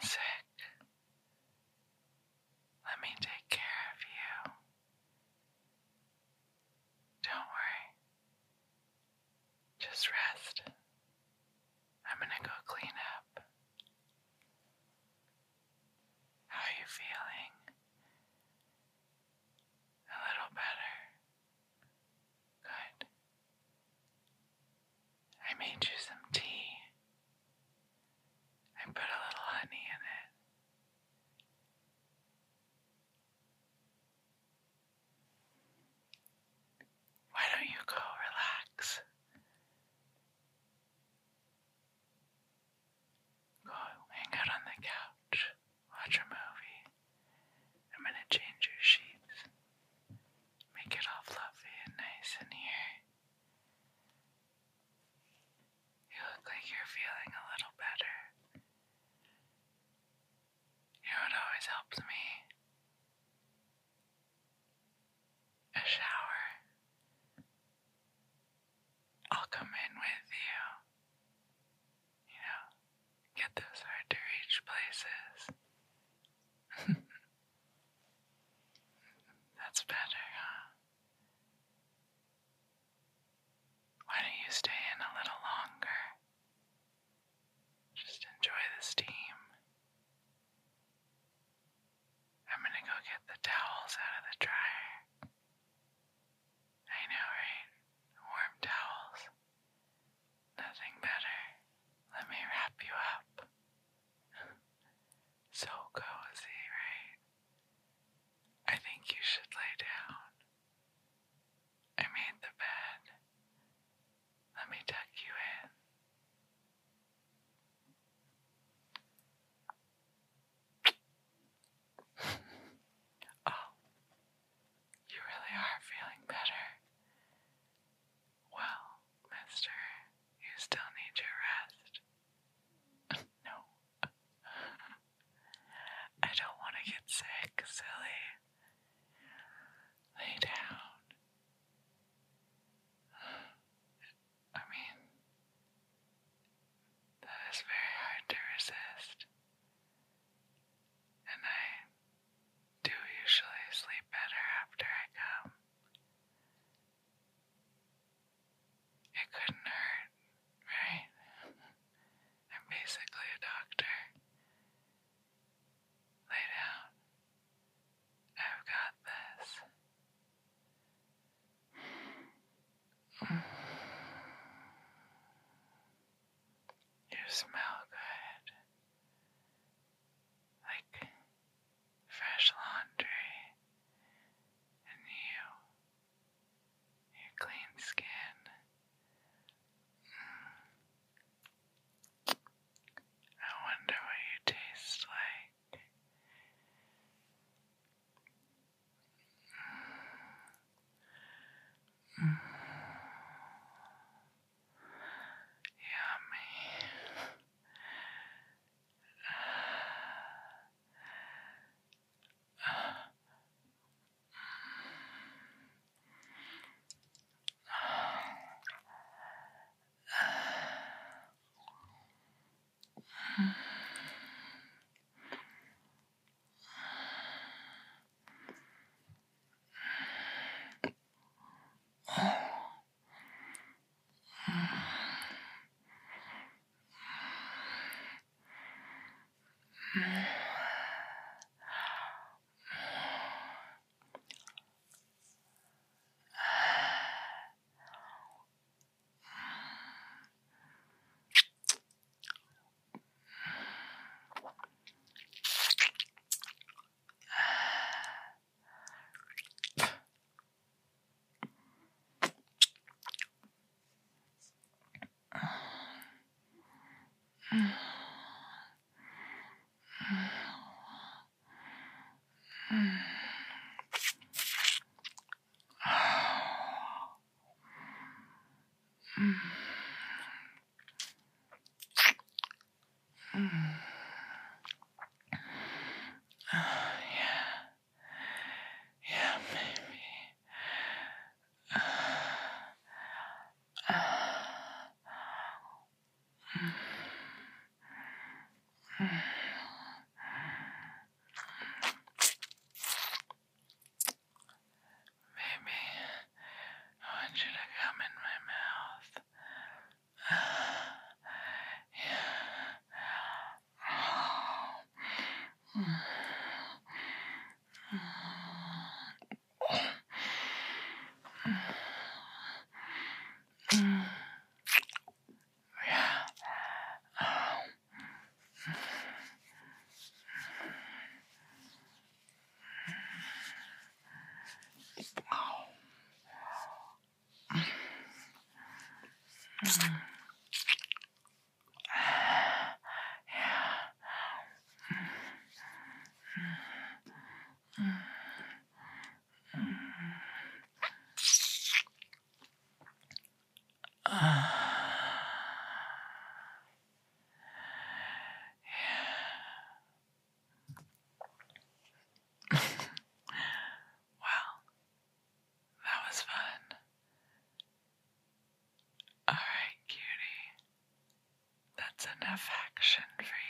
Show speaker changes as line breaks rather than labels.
been Yeah. Mm. affection for